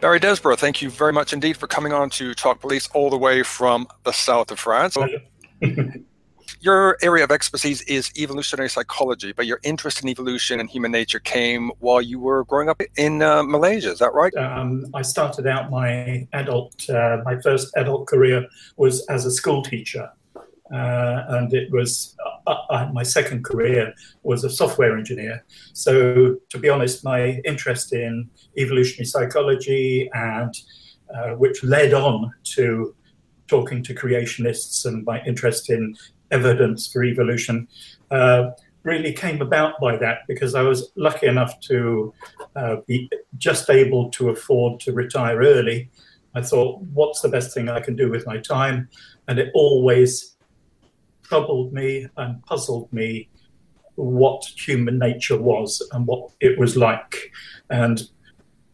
Barry Desborough, thank you very much indeed for coming on to Talk Police all the way from the south of France. your area of expertise is evolutionary psychology, but your interest in evolution and human nature came while you were growing up in uh, Malaysia. Is that right? Um, I started out my adult, uh, my first adult career was as a school teacher. Uh, and it was uh, uh, my second career was a software engineer. So, to be honest, my interest in evolutionary psychology and uh, which led on to talking to creationists and my interest in evidence for evolution uh, really came about by that because I was lucky enough to uh, be just able to afford to retire early. I thought, what's the best thing I can do with my time? And it always troubled me and puzzled me what human nature was and what it was like. And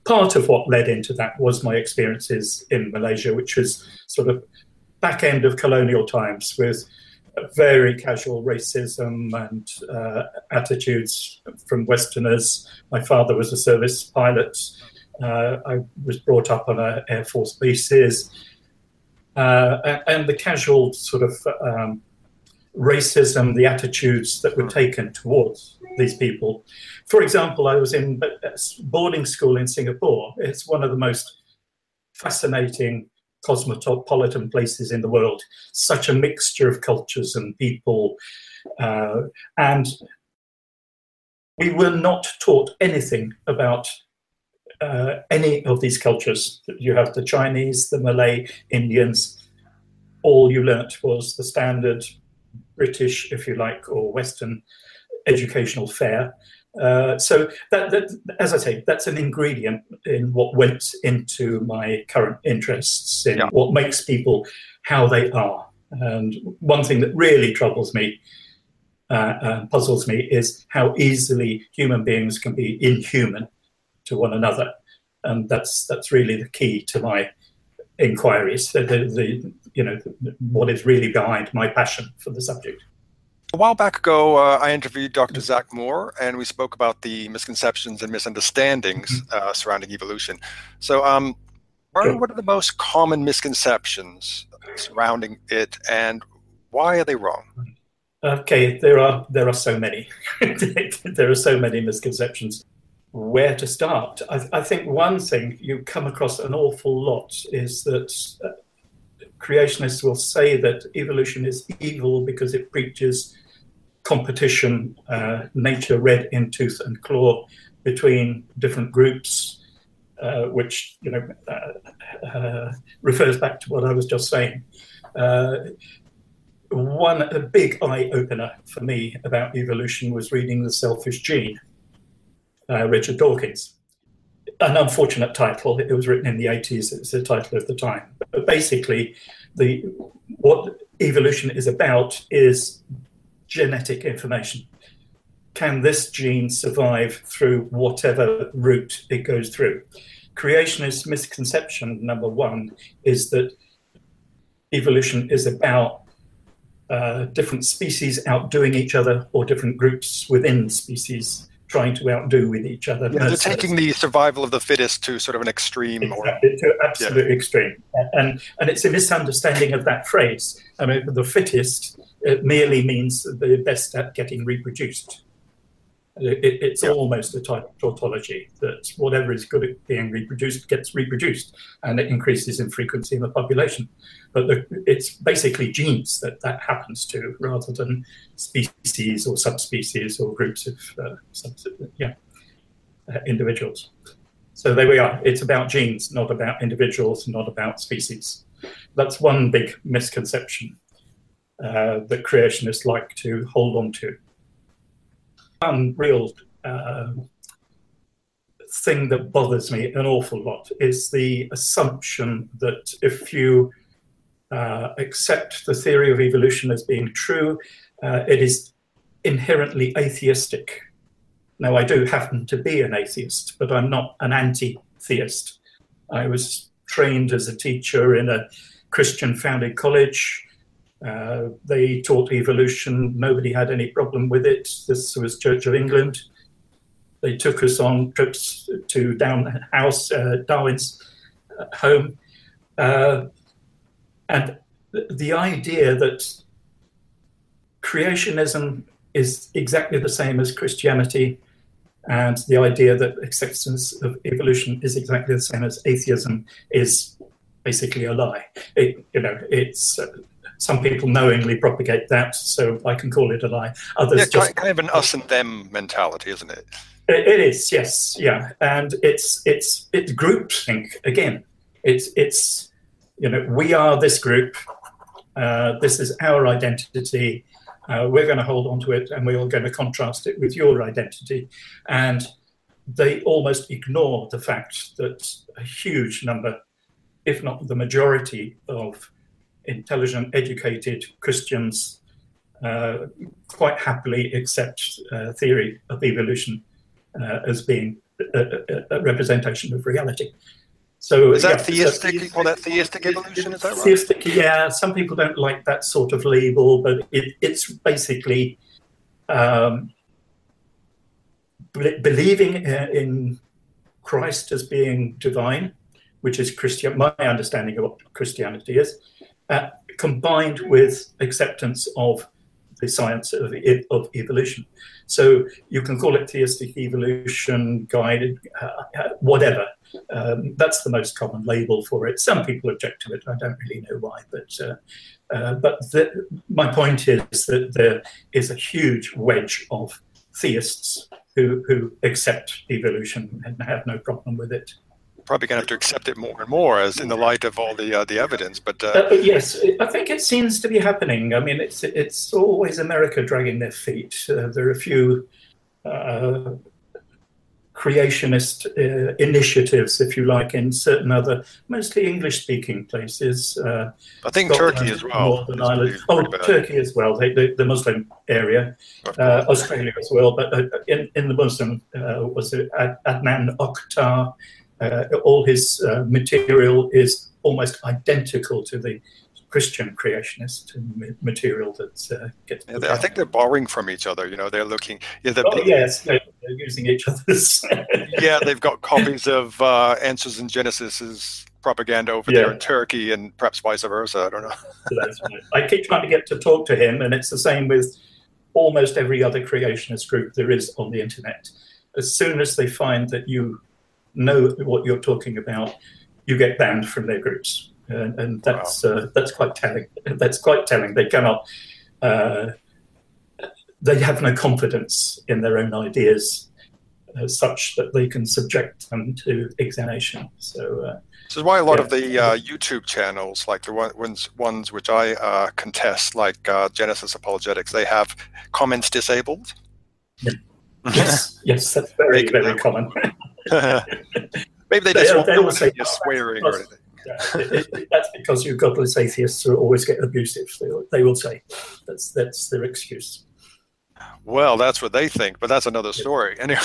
part of what led into that was my experiences in Malaysia, which was sort of back end of colonial times with very casual racism and uh, attitudes from Westerners. My father was a service pilot. Uh, I was brought up on an Air Force bases. Uh, and the casual sort of um, racism, the attitudes that were taken towards these people. For example, I was in boarding school in Singapore. It's one of the most fascinating cosmopolitan places in the world. Such a mixture of cultures and people. Uh, and we were not taught anything about uh, any of these cultures. You have the Chinese, the Malay, Indians. All you learnt was the standard British, if you like, or Western educational fare. Uh, so that, that, as I say, that's an ingredient in what went into my current interests in yeah. what makes people how they are. And one thing that really troubles me uh, and puzzles me is how easily human beings can be inhuman to one another, and that's that's really the key to my inquiries. The, the, the you know what is really behind my passion for the subject. A while back ago, uh, I interviewed Dr. Zach Moore, and we spoke about the misconceptions and misunderstandings mm-hmm. uh, surrounding evolution. So, um, what, are, what are the most common misconceptions surrounding it, and why are they wrong? Okay, there are there are so many. there are so many misconceptions. Where to start? I, I, think one thing you come across an awful lot is that uh, creationists will say that evolution is evil because it preaches competition, uh, nature red in tooth and claw between different groups, uh, which you know uh, uh refers back to what I was just saying. Uh, one a big eye opener for me about evolution was reading The Selfish Gene, uh, Richard Dawkins. An unfortunate title. It was written in the 80s. It was the title of the time. But basically, the what evolution is about is genetic information. Can this gene survive through whatever route it goes through? Creationist misconception number one is that evolution is about uh, different species outdoing each other or different groups within species trying to outdo with each other. Yeah, they're taking the survival of the fittest to sort of an extreme exactly, or to absolute yeah. extreme. And and it's a misunderstanding of that phrase. I mean the fittest it merely means the best at getting reproduced. Uh, it, it's yeah. almost a type of tautology that whatever is good at being reproduced gets reproduced and it increases in frequency in the population. But the, it's basically genes that that happens to rather than species or subspecies or groups of uh, yeah, uh, individuals. So there we are. It's about genes, not about individuals, not about species. That's one big misconception uh, that creationists like to hold on to. One real uh, thing that bothers me an awful lot is the assumption that if you uh, accept the theory of evolution as being true, uh, it is inherently atheistic. Now, I do happen to be an atheist, but I'm not an anti theist. I was trained as a teacher in a Christian founded college. Uh, they taught evolution. Nobody had any problem with it. This was Church of England. They took us on trips to Down House, uh, Darwin's home. Uh, and the idea that creationism is exactly the same as Christianity, and the idea that acceptance of evolution is exactly the same as atheism is basically a lie. It, you know, it's uh, some people knowingly propagate that, so I can call it a lie. Others yeah, just kind of an us and them mentality, isn't it? It, it is, yes, yeah, and it's it's it's groupthink again. It's it's you know we are this group. Uh, this is our identity. Uh, we're going to hold on to it, and we're all going to contrast it with your identity. And they almost ignore the fact that a huge number, if not the majority, of intelligent, educated Christians uh, quite happily accept uh, theory of evolution uh, as being a, a, a, representation of reality. So is that yeah, theistic? You call that theistic evolution? Is that right? Theistic, yeah. Some people don't like that sort of label, but it, it's basically um, believing in Christ as being divine, which is Christian. My understanding of what Christianity is, uh, combined with acceptance of the science of, of evolution. So you can call it theistic evolution, guided, uh, uh, whatever. Um, that's the most common label for it. Some people object to it. I don't really know why, but uh, uh, but the, my point is that there is a huge wedge of theists who who accept evolution and have no problem with it probably going to have to accept it more and more as in the light of all the uh, the evidence. But uh, uh, yes, I think it seems to be happening. I mean, it's it's always America dragging their feet. Uh, there are a few uh, creationist uh, initiatives, if you like, in certain other, mostly English-speaking places. I think Scotland, Turkey as well. Northern Ireland. Oh, Turkey as well. They, the, the Muslim area, Australia as well. But in in the Muslim was it Adnan Oktar uh, all his uh, material is almost identical to the Christian creationist material that uh, gets. Yeah, I think they're borrowing from each other. You know, they're looking. Yeah, they're, oh, yes, they're, they're, using each other's. yeah, they've got copies of uh, Answers in Genesis's propaganda over yeah. there in Turkey, and perhaps vice versa. I don't know. I keep trying to get to talk to him, and it's the same with almost every other creationist group there is on the internet. As soon as they find that you know what you're talking about, you get banned from their groups, and, and that's wow. uh, that's quite telling. That's quite telling. They cannot. Uh, they have no confidence in their own ideas, uh, such that they can subject them to examination. So. Uh, this is why a lot yeah. of the uh, YouTube channels, like the ones ones which I uh, contest, like Genesis Apologetics, they have comments disabled. Yeah. yes, yes, that's very, very common. Maybe they just they, won't say you're swearing or anything. Yeah, that's because you godless atheists who always get abusive. They, they will say that's that's their excuse. Well, that's what they think, but that's another story. Anyway,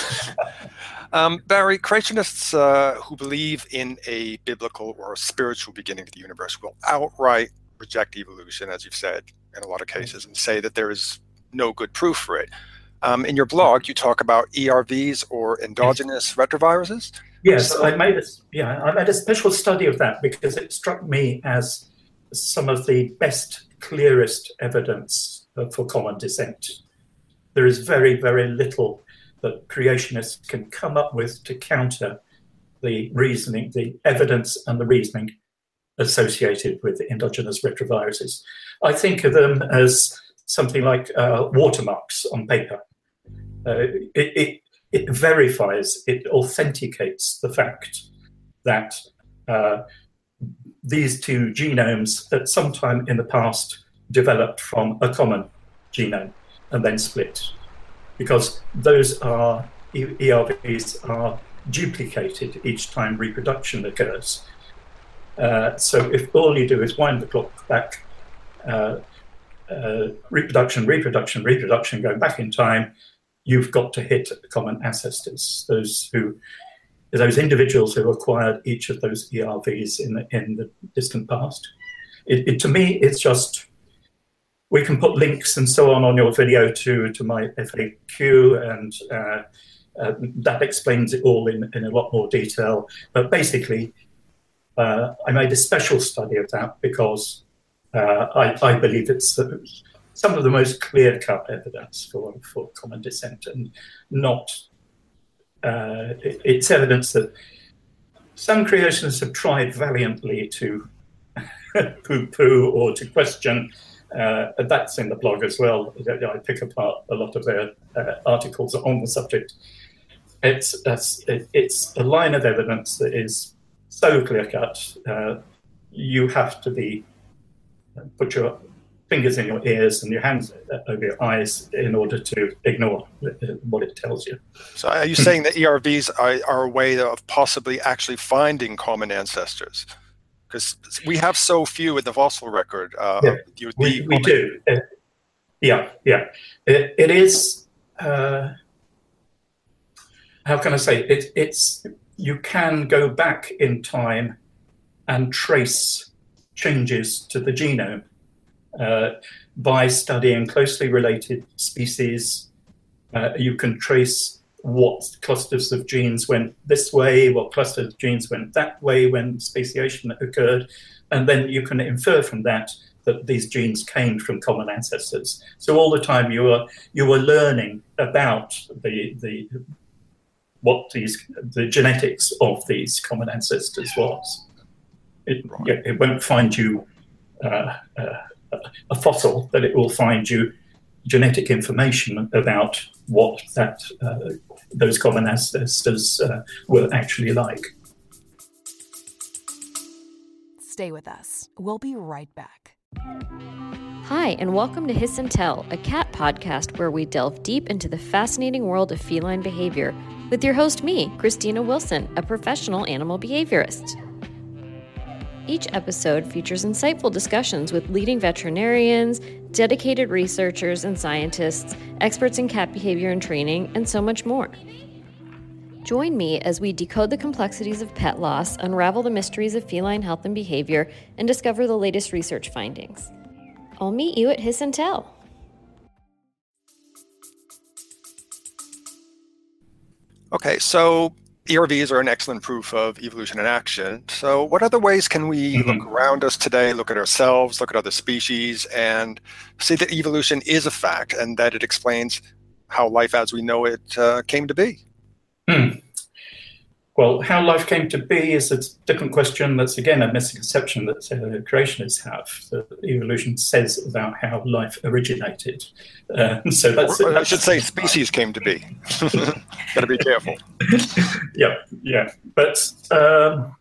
um, Barry, creationists uh, who believe in a biblical or a spiritual beginning of the universe will outright reject evolution, as you've said in a lot of cases, and say that there is no good proof for it. Um, in your blog, you talk about ERVs or endogenous retroviruses. Yes, so, I made a yeah I made a special study of that because it struck me as some of the best, clearest evidence for common descent. There is very, very little that creationists can come up with to counter the reasoning, the evidence, and the reasoning associated with endogenous retroviruses. I think of them as something like uh, watermarks on paper. Uh, it, it, it, verifies, it authenticates the fact that uh, these two genomes at some time in the past developed from a common genome and then split. Because those are ERVs are duplicated each time reproduction occurs. Uh, so if all you do is wind the clock back, uh, uh, reproduction, reproduction, reproduction, going back in time, you've got to hit the common ancestors, those who those individuals who acquired each of those ERVs in the, in the distant past. It, it, to me, it's just we can put links and so on on your video to to my FAQ, and uh, uh, that explains it all in, in a lot more detail. But basically, uh, I made a special study of that because uh, I, I, believe it's some of the most clear cut evidence for, for common descent and not, uh, it, it's evidence that some creationists have tried valiantly to poo poo or to question. Uh, that's in the blog as well. I pick apart a lot of their uh, articles on the subject. It's, a, it's a line of evidence that is so clear cut. Uh, you have to be put your fingers in your ears and your hands over your eyes in order to ignore what it tells you. So, are you saying that ERVs are, are a way of possibly actually finding common ancestors? Because we have so few in the fossil record. Uh, yeah, we, we do. Uh, yeah, yeah. it, it is. Uh, how can I say it? It's you can go back in time and trace changes to the genome uh, by studying closely related species. Uh, you can trace what clusters of genes went this way, what clusters of genes went that way when speciation occurred, and then you can infer from that that these genes came from common ancestors. So all the time you were you were learning about the the what these the genetics of these common ancestors was. It, right. it won't find you uh, uh, a fossil, that it will find you genetic information about what that uh, those common ancestors uh, were actually like. Stay with us. We'll be right back. Hi, and welcome to Hiss and Tell, a cat podcast where we delve deep into the fascinating world of feline behavior with your host, me, Christina Wilson, a professional animal behaviorist. Each episode features insightful discussions with leading veterinarians, dedicated researchers and scientists, experts in cat behavior and training, and so much more. Join me as we decode the complexities of pet loss, unravel the mysteries of feline health and behavior, and discover the latest research findings. I'll meet you at Hiss and Tell. Okay, so ERVs are an excellent proof of evolution in action. So, what other ways can we mm-hmm. look around us today, look at ourselves, look at other species, and see that evolution is a fact and that it explains how life as we know it uh, came to be? Mm. Well, how life came to be is a different question. That's again a misconception that uh, creationists have. That evolution says about how life originated. Uh, so that's, or, I should say species came to be. Got to be careful. yeah, yeah, but um,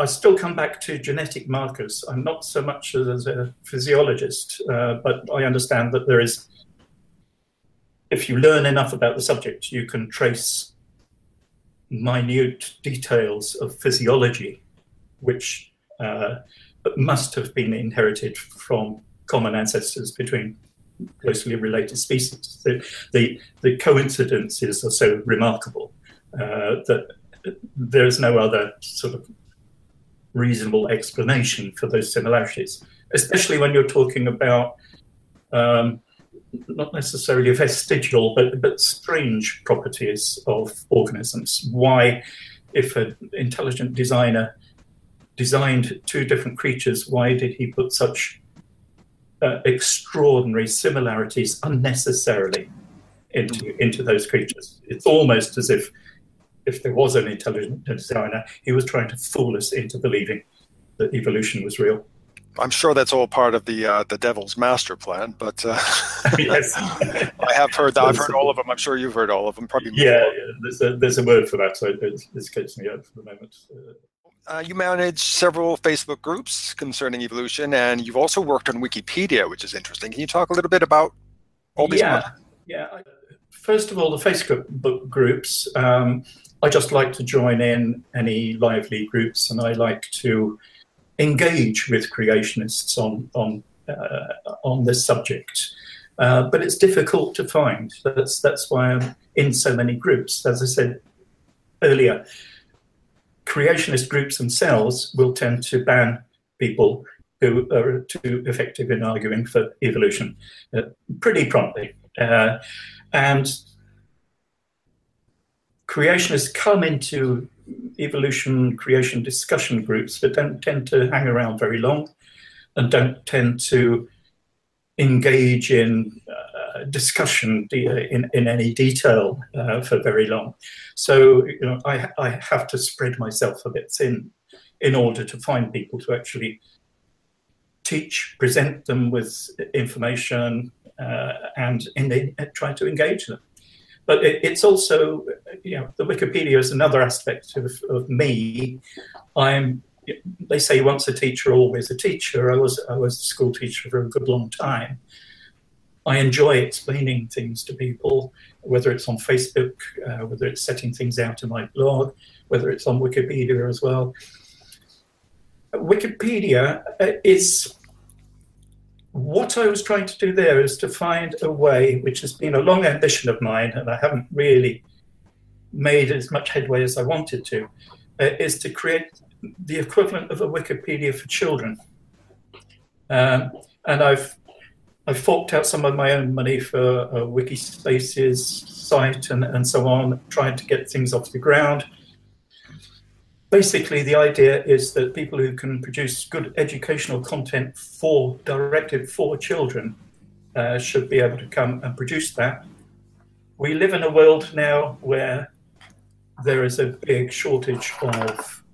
I still come back to genetic markers. I'm not so much as a physiologist, uh, but I understand that there is. If you learn enough about the subject, you can trace minute details of physiology, which uh, must have been inherited from common ancestors between closely related species. The, the, the coincidences are so remarkable uh, that there is no other sort of reasonable explanation for those similarities, especially when you're talking about um, not necessarily vestigial, but, but strange properties of organisms. Why, if an intelligent designer designed two different creatures, why did he put such uh, extraordinary similarities unnecessarily into, into those creatures? It's almost as if if there was an intelligent designer, he was trying to fool us into believing that evolution was real. I'm sure that's all part of the uh, the devil's master plan, but uh, yes, I have heard that. I've heard all of them. I'm sure you've heard all of them. Probably. Yeah, yeah, there's a there's a word for that, so it, escapes me out for the moment. Uh, you manage several Facebook groups concerning evolution, and you've also worked on Wikipedia, which is interesting. Can you talk a little bit about all these? Yeah, yeah. First of all, the Facebook groups. Um, I just like to join in any lively groups, and I like to engage with creationists on on uh, on this subject. Uh, but it's difficult to find. That's that's why I'm in so many groups. As I said earlier, creationist groups themselves will tend to ban people who are too effective in arguing for evolution uh, pretty promptly. Uh, and creationists come into evolution creation discussion groups that don't tend to hang around very long and don't tend to engage in uh, discussion in, in any detail uh, for very long. So, you know, I, I have to spread myself a bit thin in order to find people to actually teach, present them with information, uh, and in, try to engage them. But it, it's also, you know, the Wikipedia is another aspect of, of me. I'm they say once a teacher, always a teacher. I was I was a school teacher for a good long time. I enjoy explaining things to people, whether it's on Facebook, uh, whether it's setting things out in my blog, whether it's on Wikipedia as well. Wikipedia uh, is what I was trying to do there is to find a way, which has been a long ambition of mine, and I haven't really made as much headway as I wanted to, uh, is to create the equivalent of a Wikipedia for children. Um, and I've I've forked out some of my own money for a Wikispaces site and, and so on, trying to get things off the ground basically the idea is that people who can produce good educational content for directed for children uh, should be able to come and produce that. We live in a world now where there is a big shortage of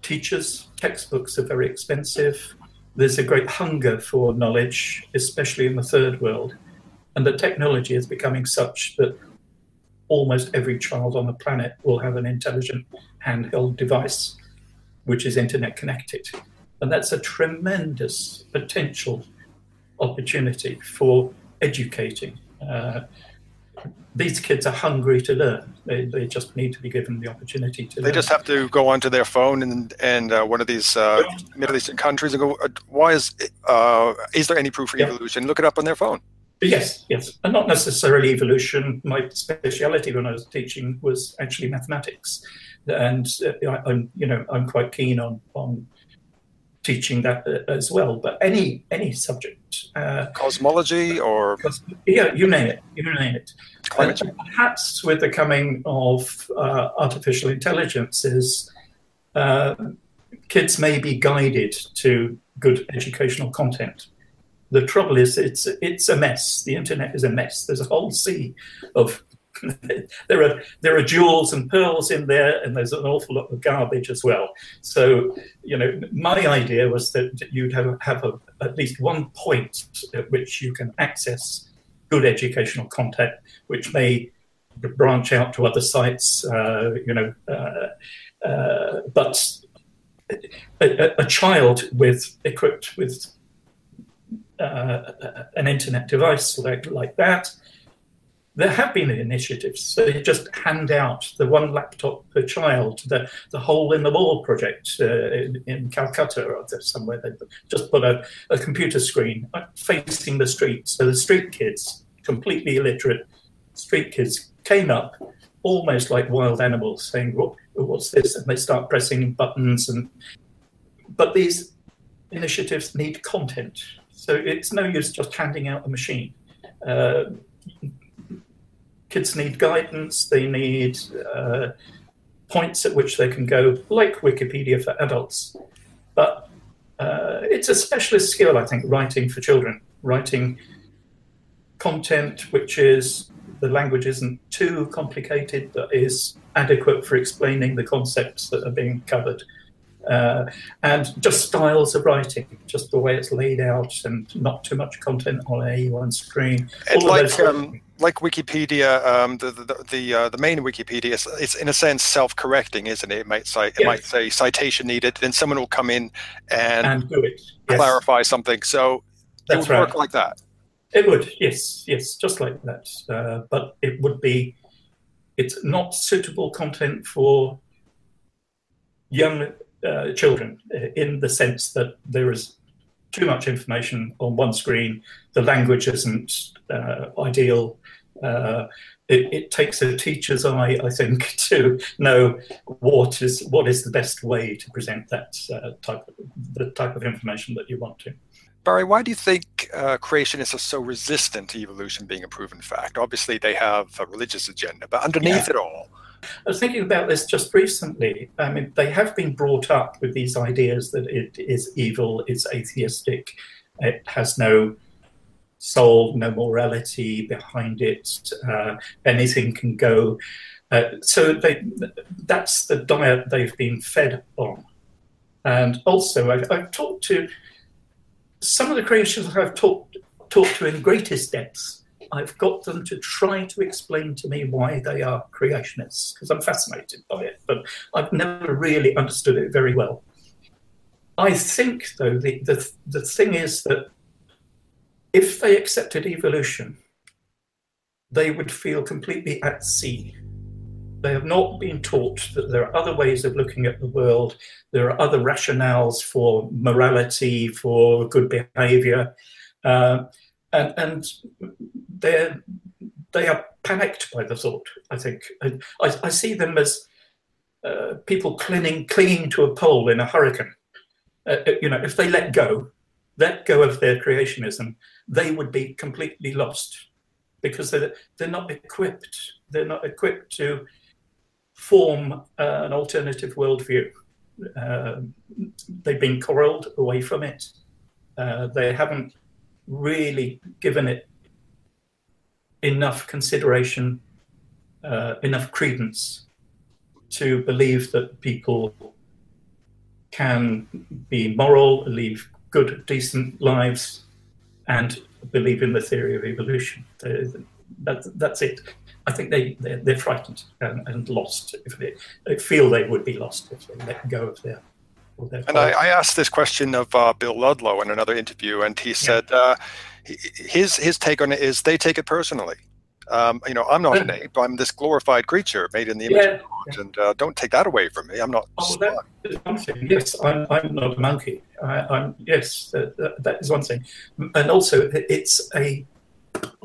teachers. Textbooks are very expensive. There's a great hunger for knowledge, especially in the third world. And the technology is becoming such that almost every child on the planet will have an intelligent handheld device which is internet connected. And that's a tremendous potential opportunity for educating. Uh, these kids are hungry to learn. They, they just need to be given the opportunity to. They learn. just have to go onto their phone and and uh, one of these uh, Middle Eastern countries and go. Uh, why is uh, is there any proof for yeah. evolution? Look it up on their phone. Yes, yes, and not necessarily evolution. My speciality when I was teaching was actually mathematics, and uh, I, am you know I'm quite keen on on teaching that uh, as well. But any any subject, uh, cosmology or yeah, you name it, you name it. Climate change. Perhaps with the coming of uh, artificial intelligences, uh, kids may be guided to good educational content the trouble is, it's it's a mess. The internet is a mess. There's a whole sea of there are there are jewels and pearls in there, and there's an awful lot of garbage as well. So, you know, my idea was that you'd have have a, at least one point at which you can access good educational content, which may branch out to other sites. Uh, you know, uh, uh, but a, a, child with equipped with uh, an internet device like, like that. There have been initiatives. So they just hand out the one laptop per child, the, the Hole in the Wall project uh, in, in, Calcutta or somewhere. They just put a, a computer screen facing the street. So the street kids, completely illiterate street kids, came up almost like wild animals saying, what, What's this? And they start pressing buttons. and But these initiatives need content. So it's no use just handing out a machine. Uh, kids need guidance, they need uh, points at which they can go, like Wikipedia for adults. But uh, it's a specialist skill, I think, writing for children, writing content which is the language isn't too complicated, that is adequate for explaining the concepts that are being covered uh, and just styles of writing, just the way it's laid out, and not too much content on a one screen. Like um, like Wikipedia, um, the the the, uh, the main Wikipedia is it's in a sense self-correcting, isn't it? It might say it might say citation needed, then someone will come in and, and do it. Yes. clarify something. So That's it would right. work like that. It would, yes, yes, just like that. Uh, but it would be, it's not suitable content for young uh, children in the sense that there is too much information on one screen. The language isn't uh, ideal. Uh, it, it, takes a teacher's eye, I think, to know what is what is the best way to present that uh, type of, the type of information that you want to. Barry, why do you think uh, creationists are so resistant to evolution being a proven fact? Obviously, they have a religious agenda, but underneath yeah. it all, I was thinking about this just recently. I mean, they have been brought up with these ideas that it is evil, it's atheistic, it has no soul, no morality behind it, uh, anything can go. Uh, so they, that's the diet they've been fed on. And also, I've, I've talked to some of the creationists I've talked, talked to in greatest depths I've got them to try to explain to me why they are creationists because I'm fascinated by it, but I've never really understood it very well. I think, though, the, the, the thing is that if they accepted evolution, they would feel completely at sea. They have not been taught that there are other ways of looking at the world, there are other rationales for morality, for good behavior. Uh, and, and they're they are panicked by the thought. I think I, I see them as uh, people clinging clinging to a pole in a hurricane. Uh, uh, you know, if they let go, let go of their creationism, they would be completely lost because they're they're not equipped. They're not equipped to form uh, an alternative worldview. Uh, they've been corralled away from it. Uh, they haven't really given it enough consideration, uh, enough credence to believe that people can be moral, live good, decent lives, and believe in the theory of evolution. That, that's it. I think they, they're, they're frightened and, and, lost if they, they, feel they would be lost if they let go of their. And I, I, asked this question of uh, Bill Ludlow in another interview, and he said, yeah. uh, his his take on it is they take it personally. Um, you know, I'm not an ape. I'm this glorified creature made in the image yeah, of God, and uh, don't take that away from me. I'm not. Oh, that is one thing. Yes, I'm, I'm not a monkey. I, am yes, that, that is one thing, and also it's a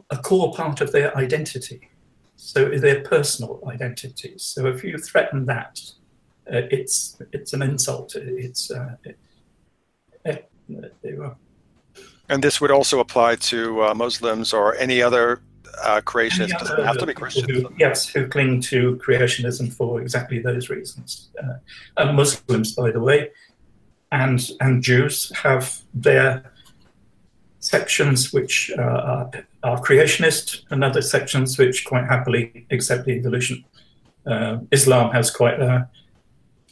a core part of their identity. So their personal identity. So if you threaten that, it's it's an insult. It's uh, it, it, and this would also apply to uh, Muslims or any other uh, creationists. Doesn't have to be Christian. Who, yes, who cling to creationism for exactly those reasons. Uh, and Muslims, by the way, and and Jews have their sections which uh, are, are, creationist, and other sections which quite happily accept the evolution. Uh, Islam has quite a,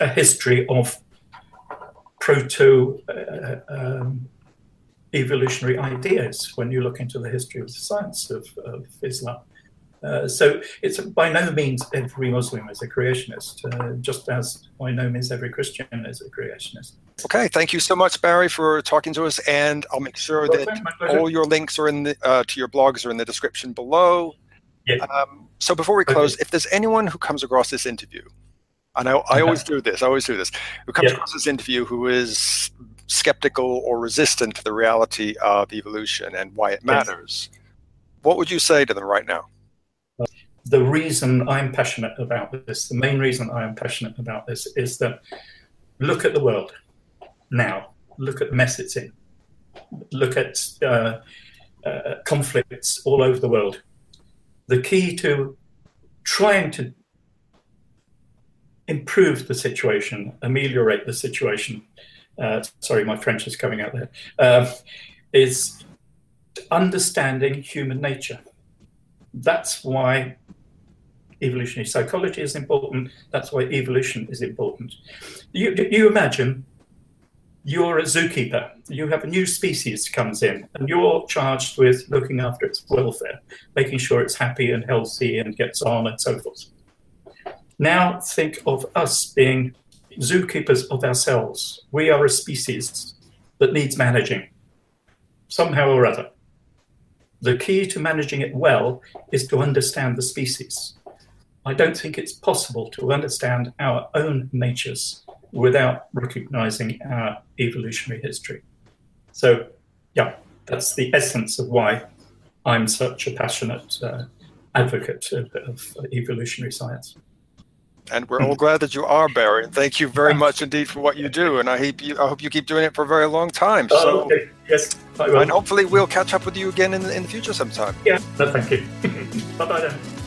a history of proto uh, um, evolutionary ideas when you look into the history of the science of, of Islam. Uh, so it's by no means every Muslim is a creationist, uh, just as by no means every Christian is a creationist. Okay, thank you so much, Barry, for talking to us, and I'll make sure well, that all your links are in the, uh, to your blogs are in the description below. Yeah. Um, so before we close, okay. if there's anyone who comes across this interview, and I, I always do this, I always do this, who comes across this interview who is skeptical or resistant to the reality of evolution and why it matters, yes. what would you say to them right now? The reason I'm passionate about this, the main reason I am passionate about this, is that look at the world now. Look at the mess it's in. Look at uh, uh, conflicts all over the world. The key to trying to improve the situation, ameliorate the situation, uh, sorry, my French is coming out there, uh, is understanding human nature. That's why evolutionary psychology is important. That's why evolution is important. You, you imagine you're a zookeeper. You have a new species comes in, and you're charged with looking after its welfare, making sure it's happy and healthy and gets on and so forth. Now think of us being zookeepers of ourselves. We are a species that needs managing somehow or other. The key to managing it well is to understand the species. I don't think it's possible to understand our own natures without recognizing our evolutionary history. So, yeah, that's the essence of why I'm such a passionate uh, advocate of, of evolutionary science and we're all mm-hmm. glad that you are, Barry. And thank you very much indeed for what you do. And I hope you, I hope you keep doing it for a very long time. Oh, so, okay. yes, and hopefully we'll catch up with you again in the, in the future sometime. Yeah, no, thank you. bye bye then.